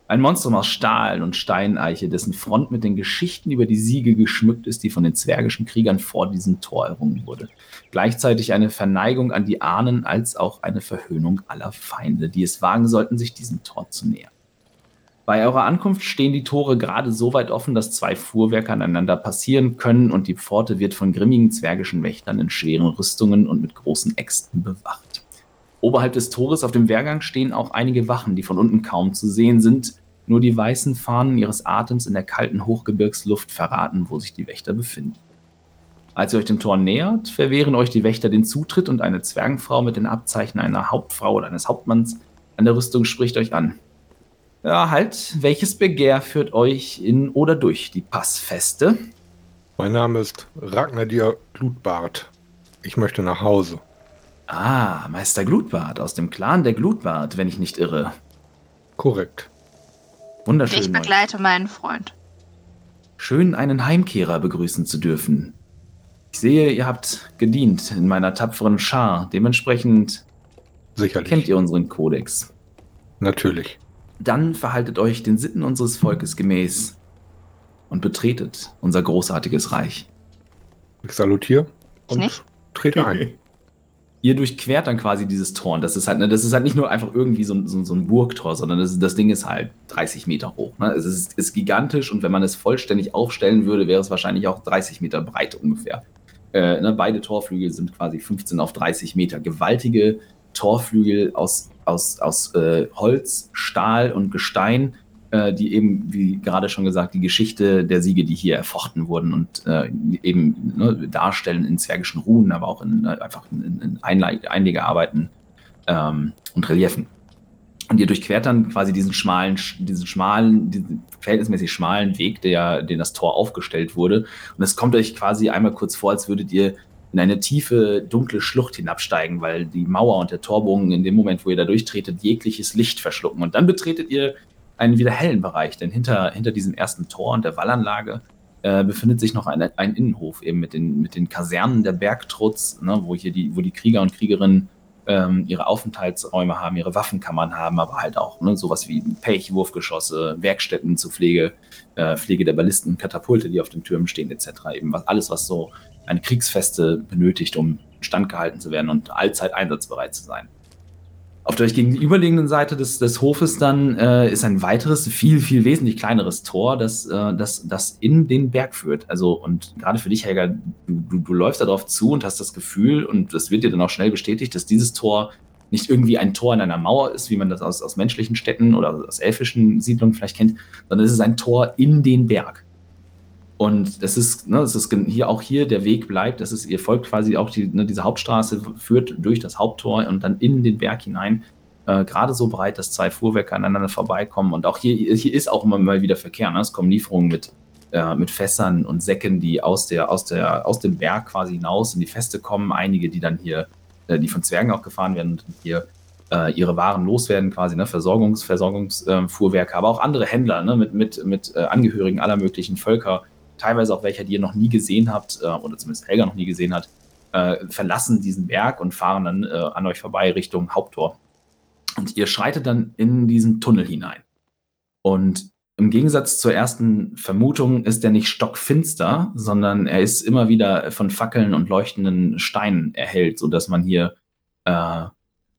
Ein Monstrum aus Stahl und Steineiche, dessen Front mit den Geschichten über die Siege geschmückt ist, die von den zwergischen Kriegern vor diesem Tor errungen wurde. Gleichzeitig eine Verneigung an die Ahnen als auch eine Verhöhnung aller Feinde, die es wagen sollten, sich diesem Tor zu nähern. Bei eurer Ankunft stehen die Tore gerade so weit offen, dass zwei Fuhrwerke aneinander passieren können und die Pforte wird von grimmigen zwergischen Wächtern in schweren Rüstungen und mit großen Äxten bewacht. Oberhalb des Tores auf dem Wehrgang stehen auch einige Wachen, die von unten kaum zu sehen sind. Nur die weißen Fahnen ihres Atems in der kalten Hochgebirgsluft verraten, wo sich die Wächter befinden. Als ihr euch dem Tor nähert, verwehren euch die Wächter den Zutritt und eine Zwergenfrau mit den Abzeichen einer Hauptfrau oder eines Hauptmanns an der Rüstung spricht euch an. Ja, halt, welches Begehr führt euch in oder durch die Passfeste? Mein Name ist Ragnadir Glutbart. Ich möchte nach Hause. Ah, Meister Glutbart aus dem Clan der Glutbart, wenn ich nicht irre. Korrekt. Wunderschön. Ich begleite meinen Freund. Schön, einen Heimkehrer begrüßen zu dürfen. Ich sehe, ihr habt gedient in meiner tapferen Schar. Dementsprechend Sicherlich. kennt ihr unseren Kodex. Natürlich. Dann verhaltet euch den Sitten unseres Volkes gemäß und betretet unser großartiges Reich. Ich salutiere Ich und nicht? trete ein. Ihr durchquert dann quasi dieses Tor. Und das ist halt, ne, das ist halt nicht nur einfach irgendwie so, ein- so, so ein Burgtor, sondern das, das Ding ist halt 30 Meter hoch. Ne? Es ist, ist gigantisch und wenn man es vollständig aufstellen würde, wäre es wahrscheinlich auch 30 Meter breit ungefähr. Äh, ne, beide Torflügel sind quasi 15 auf 30 Meter. Gewaltige Torflügel aus, aus, aus äh, Holz, Stahl und Gestein, äh, die eben, wie gerade schon gesagt, die Geschichte der Siege, die hier erfochten wurden und äh, eben ne, darstellen in zwergischen Runen, aber auch in, äh, einfach in, in Einle Einlegearbeiten ähm, und Reliefen. Und ihr durchquert dann quasi diesen schmalen, diesen schmalen, diesen verhältnismäßig schmalen Weg, der, den das Tor aufgestellt wurde. Und es kommt euch quasi einmal kurz vor, als würdet ihr in eine tiefe, dunkle Schlucht hinabsteigen, weil die Mauer und der Torbogen in dem Moment, wo ihr da durchtretet, jegliches Licht verschlucken. Und dann betretet ihr einen wieder hellen Bereich, denn hinter, hinter diesem ersten Tor und der Wallanlage äh, befindet sich noch eine, ein Innenhof, eben mit den, mit den Kasernen der Bergtrutz, ne, wo hier die, wo die Krieger und Kriegerinnen ähm, ihre Aufenthaltsräume haben, ihre Waffenkammern haben, aber halt auch ne, sowas wie Pech, Wurfgeschosse, Werkstätten zur Pflege, äh, Pflege der Ballisten, Katapulte, die auf den Türmen stehen, etc. Eben was, alles, was so eine Kriegsfeste benötigt, um instand gehalten zu werden und allzeit einsatzbereit zu sein. Auf der gegenüberliegenden Seite des, des Hofes dann äh, ist ein weiteres, viel, viel wesentlich kleineres Tor, das, äh, das, das in den Berg führt. Also, und gerade für dich, Helga, du, du, du läufst darauf zu und hast das Gefühl, und das wird dir dann auch schnell bestätigt, dass dieses Tor nicht irgendwie ein Tor in einer Mauer ist, wie man das aus, aus menschlichen Städten oder aus elfischen Siedlungen vielleicht kennt, sondern es ist ein Tor in den Berg. Und das ist, ne, das ist hier auch hier der Weg bleibt. Das ist, ihr folgt quasi auch die, ne, diese Hauptstraße führt durch das Haupttor und dann in den Berg hinein. Äh, Gerade so breit, dass zwei Fuhrwerke aneinander vorbeikommen. Und auch hier, hier ist auch immer mal wieder Verkehr. Ne? Es kommen Lieferungen mit, äh, mit Fässern und Säcken, die aus, der, aus, der, aus dem Berg quasi hinaus in die Feste kommen. Einige, die dann hier, äh, die von Zwergen auch gefahren werden und hier äh, ihre Waren loswerden, quasi, ne? Versorgungs, Versorgungsfuhrwerke, aber auch andere Händler, ne? mit, mit, mit äh, Angehörigen aller möglichen Völker, teilweise auch welche, die ihr noch nie gesehen habt, äh, oder zumindest Helga noch nie gesehen hat, äh, verlassen diesen Berg und fahren dann äh, an euch vorbei Richtung Haupttor. Und ihr schreitet dann in diesen Tunnel hinein. Und im Gegensatz zur ersten Vermutung ist er nicht stockfinster, sondern er ist immer wieder von Fackeln und leuchtenden Steinen erhellt, sodass man hier, äh,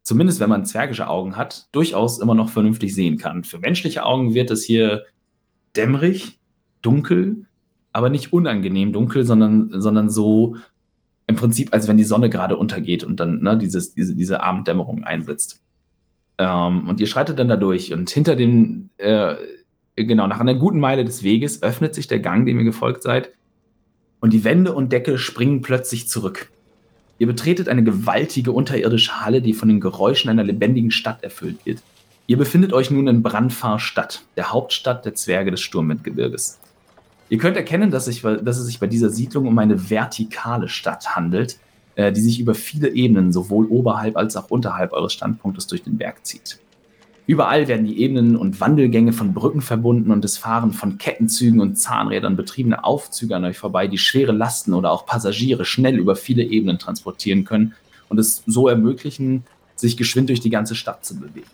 zumindest wenn man zwergische Augen hat, durchaus immer noch vernünftig sehen kann. Für menschliche Augen wird es hier dämmerig, dunkel, aber nicht unangenehm dunkel, sondern, sondern so im Prinzip, als wenn die Sonne gerade untergeht und dann ne, dieses, diese, diese Abenddämmerung einsetzt. Ähm, und ihr schreitet dann da durch und hinter dem, äh, genau, nach einer guten Meile des Weges öffnet sich der Gang, dem ihr gefolgt seid, und die Wände und Decke springen plötzlich zurück. Ihr betretet eine gewaltige unterirdische Halle, die von den Geräuschen einer lebendigen Stadt erfüllt wird. Ihr befindet euch nun in Brandfahr-Stadt, der Hauptstadt der Zwerge des Sturmwindgebirges. Ihr könnt erkennen, dass, ich, dass es sich bei dieser Siedlung um eine vertikale Stadt handelt, äh, die sich über viele Ebenen sowohl oberhalb als auch unterhalb eures Standpunktes durch den Berg zieht. Überall werden die Ebenen und Wandelgänge von Brücken verbunden und es fahren von Kettenzügen und Zahnrädern betriebene Aufzüge an euch vorbei, die schwere Lasten oder auch Passagiere schnell über viele Ebenen transportieren können und es so ermöglichen, sich geschwind durch die ganze Stadt zu bewegen.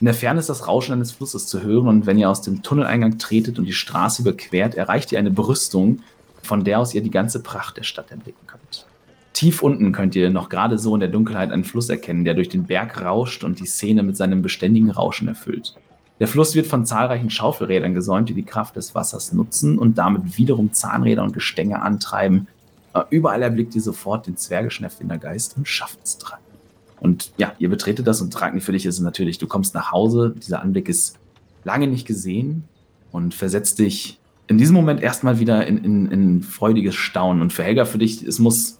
In der Ferne ist das Rauschen eines Flusses zu hören und wenn ihr aus dem Tunneleingang tretet und die Straße überquert, erreicht ihr eine Brüstung, von der aus ihr die ganze Pracht der Stadt erblicken könnt. Tief unten könnt ihr noch gerade so in der Dunkelheit einen Fluss erkennen, der durch den Berg rauscht und die Szene mit seinem beständigen Rauschen erfüllt. Der Fluss wird von zahlreichen Schaufelrädern gesäumt, die die Kraft des Wassers nutzen und damit wiederum Zahnräder und Gestänge antreiben. Überall erblickt ihr sofort den zwergischen Erfindergeist und Schaffensdrang. Und ja, ihr betretet das und Tragni für dich ist es natürlich, du kommst nach Hause, dieser Anblick ist lange nicht gesehen und versetzt dich in diesem Moment erstmal wieder in, in, in freudiges Staunen. Und für Helga, für dich, es muss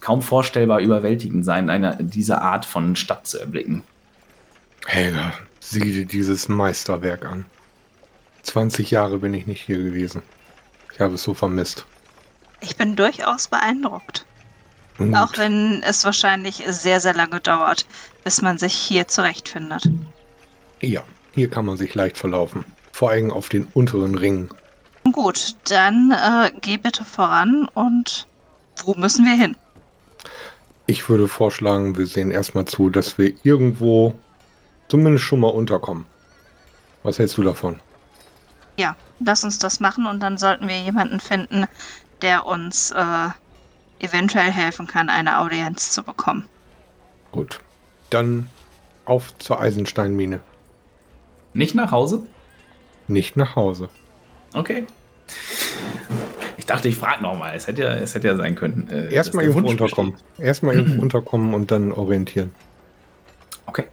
kaum vorstellbar überwältigend sein, eine, diese Art von Stadt zu erblicken. Helga, sieh dir dieses Meisterwerk an. 20 Jahre bin ich nicht hier gewesen. Ich habe es so vermisst. Ich bin durchaus beeindruckt. Und Auch wenn es wahrscheinlich sehr, sehr lange dauert, bis man sich hier zurechtfindet. Ja, hier kann man sich leicht verlaufen. Vor allem auf den unteren Ringen. Gut, dann äh, geh bitte voran und wo müssen wir hin? Ich würde vorschlagen, wir sehen erstmal zu, dass wir irgendwo zumindest schon mal unterkommen. Was hältst du davon? Ja, lass uns das machen und dann sollten wir jemanden finden, der uns äh, eventuell helfen kann, eine Audienz zu bekommen. Gut. Dann auf zur Eisensteinmine. Nicht nach Hause? Nicht nach Hause. Okay dachte, ich frage nochmal. Es hätte ja, es hätte ja sein können. Äh, Erstmal irgendwo unterkommen. Erstmal irgendwo unterkommen und dann orientieren. Okay.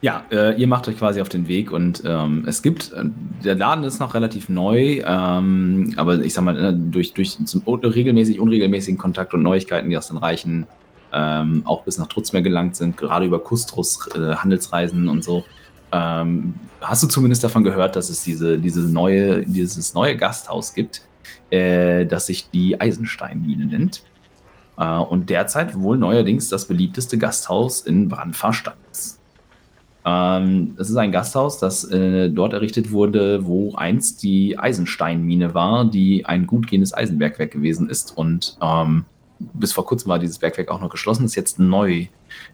Ja, äh, ihr macht euch quasi auf den Weg und ähm, es gibt, äh, der Laden ist noch relativ neu, ähm, aber ich sag mal, äh, durch, durch zum regelmäßig, unregelmäßigen Kontakt und Neuigkeiten, die aus den Reichen ähm, auch bis nach Trutzmeer gelangt sind, gerade über Kustrus, äh, Handelsreisen und so, ähm, hast du zumindest davon gehört, dass es diese, diese neue, dieses neue Gasthaus gibt, äh, das sich die Eisensteinmine nennt. Äh, und derzeit wohl neuerdings das beliebteste Gasthaus in Brandfahrstadt ist. Ähm, das ist ein Gasthaus, das äh, dort errichtet wurde, wo einst die Eisensteinmine war, die ein gut gehendes Eisenbergwerk gewesen ist. Und ähm, bis vor kurzem war dieses Bergwerk auch noch geschlossen, das jetzt neu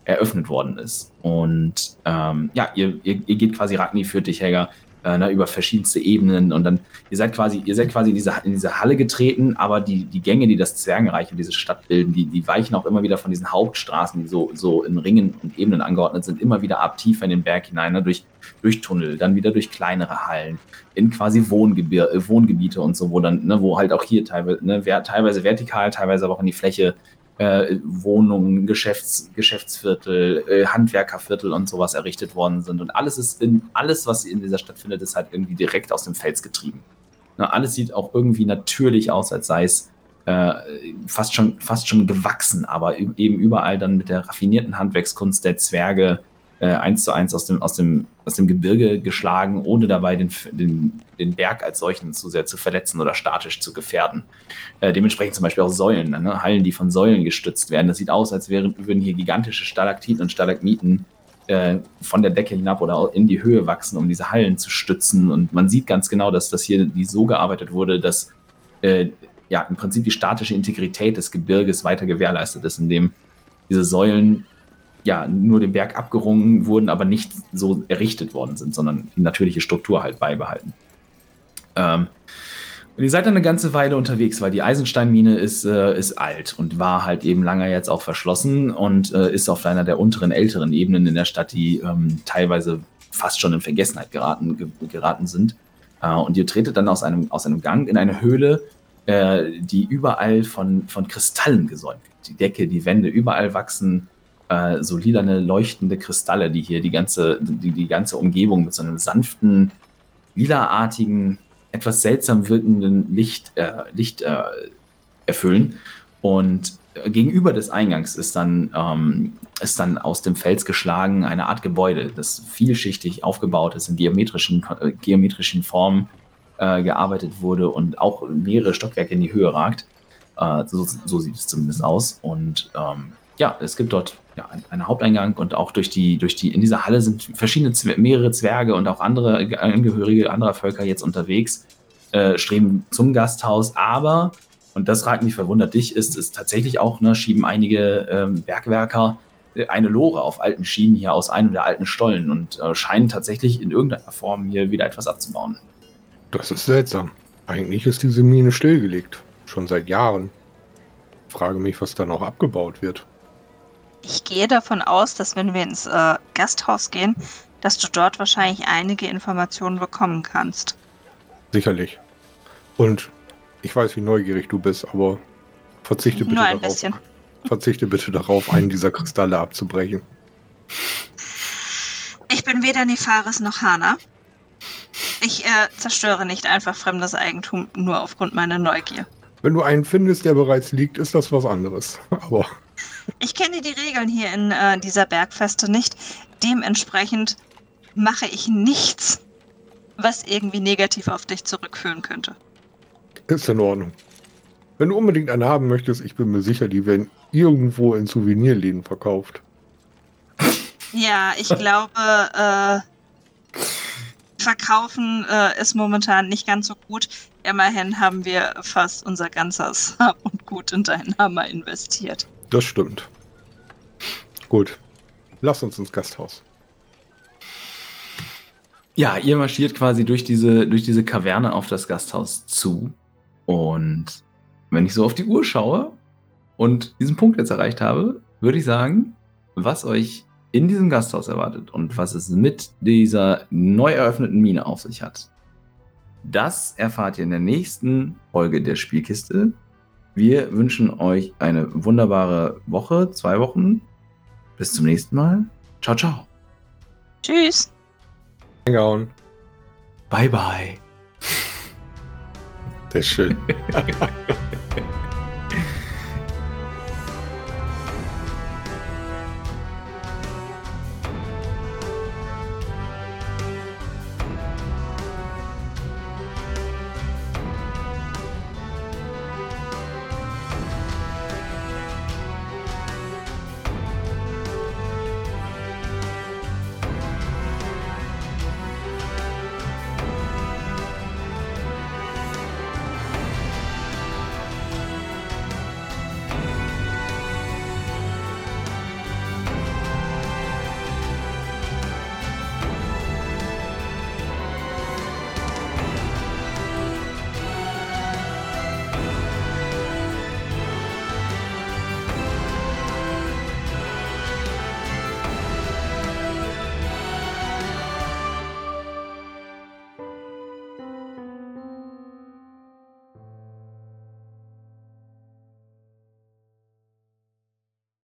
eröffnet worden ist. Und ähm, ja, ihr, ihr, ihr, geht quasi Ragni führt dich, Helga, äh, ne, über verschiedenste Ebenen. Und dann, ihr seid quasi, ihr seid quasi in diese, in diese Halle getreten, aber die, die Gänge, die das Zwergenreich und diese Stadt bilden, die, die weichen auch immer wieder von diesen Hauptstraßen, die so, so in Ringen und Ebenen angeordnet sind, immer wieder ab tiefer in den Berg hinein, ne, durch, durch Tunnel, dann wieder durch kleinere Hallen, in quasi Wohngebiete und so, wo dann, ne, wo halt auch hier teilweise, ne, teilweise vertikal, teilweise aber auch in die Fläche äh, Wohnungen, Geschäfts, Geschäftsviertel, äh, Handwerkerviertel und sowas errichtet worden sind. Und alles ist in, alles, was in dieser Stadt findet, ist halt irgendwie direkt aus dem Fels getrieben. Na, alles sieht auch irgendwie natürlich aus, als sei es äh, fast, schon, fast schon gewachsen, aber eben überall dann mit der raffinierten Handwerkskunst der Zwerge eins zu eins aus dem, aus, dem, aus dem Gebirge geschlagen, ohne dabei den, den, den Berg als solchen zu sehr zu verletzen oder statisch zu gefährden. Äh, dementsprechend zum Beispiel auch Säulen, ne? Hallen, die von Säulen gestützt werden. Das sieht aus, als wären, würden hier gigantische Stalaktiten und Stalagmiten äh, von der Decke hinab oder in die Höhe wachsen, um diese Hallen zu stützen. Und man sieht ganz genau, dass das hier die so gearbeitet wurde, dass äh, ja im Prinzip die statische Integrität des Gebirges weiter gewährleistet ist, indem diese Säulen ja, nur den Berg abgerungen wurden, aber nicht so errichtet worden sind, sondern die natürliche Struktur halt beibehalten. Ähm, und ihr seid dann eine ganze Weile unterwegs, weil die Eisensteinmine ist, äh, ist alt und war halt eben lange jetzt auch verschlossen und äh, ist auf einer der unteren, älteren Ebenen in der Stadt, die ähm, teilweise fast schon in Vergessenheit geraten, ge geraten sind. Äh, und ihr tretet dann aus einem, aus einem Gang in eine Höhle, äh, die überall von, von Kristallen gesäumt wird. Die Decke, die Wände, überall wachsen äh, so lilane, leuchtende Kristalle, die hier die ganze, die, die ganze Umgebung mit so einem sanften, lilaartigen, etwas seltsam wirkenden Licht, äh, Licht äh, erfüllen. Und gegenüber des Eingangs ist dann, ähm, ist dann aus dem Fels geschlagen eine Art Gebäude, das vielschichtig aufgebaut ist, in geometrischen, äh, geometrischen Formen äh, gearbeitet wurde und auch mehrere Stockwerke in die Höhe ragt. Äh, so, so, sieht es zumindest aus. Und ähm, ja, es gibt dort ja, einen Haupteingang und auch durch die, durch die, in dieser Halle sind verschiedene, mehrere Zwerge und auch andere Angehörige anderer Völker jetzt unterwegs, äh, streben zum Gasthaus, aber und das fragt mich, verwundert dich, ist es tatsächlich auch, ne, schieben einige ähm, Bergwerker äh, eine Lore auf alten Schienen hier aus einem der alten Stollen und äh, scheinen tatsächlich in irgendeiner Form hier wieder etwas abzubauen. Das ist seltsam. Eigentlich ist diese Mine stillgelegt. Schon seit Jahren. Frage mich, was da noch abgebaut wird. Ich gehe davon aus, dass wenn wir ins äh, Gasthaus gehen, dass du dort wahrscheinlich einige Informationen bekommen kannst. Sicherlich. Und ich weiß, wie neugierig du bist, aber verzichte bitte Nur ein darauf. bisschen. Verzichte bitte darauf, einen dieser Kristalle abzubrechen. Ich bin weder Nefaris noch Hana. Ich äh, zerstöre nicht einfach fremdes Eigentum nur aufgrund meiner Neugier. Wenn du einen findest, der bereits liegt, ist das was anderes. Aber Ich kenne die Regeln hier in äh, dieser Bergfeste nicht. Dementsprechend mache ich nichts, was irgendwie negativ auf dich zurückführen könnte. ist in Ordnung. Wenn du unbedingt einen haben möchtest, ich bin mir sicher, die werden irgendwo in Souvenirläden verkauft. Ja, ich glaube, äh, verkaufen äh, ist momentan nicht ganz so gut. Immerhin haben wir fast unser ganzes Hab und Gut in deinen Hammer investiert. Das stimmt. Gut. Lass uns ins Gasthaus. Ja, ihr marschiert quasi durch diese, durch diese Kaverne auf das Gasthaus zu. Und wenn ich so auf die Uhr schaue und diesen Punkt jetzt erreicht habe, würde ich sagen, was euch in diesem Gasthaus erwartet und was es mit dieser neu eröffneten Mine auf sich hat, das erfahrt ihr in der nächsten Folge der Spielkiste. Wir wünschen euch eine wunderbare Woche, zwei Wochen. Bis zum nächsten Mal. Ciao, ciao. Tschüss. Reingehauen. Bye, bye. Das ist schön.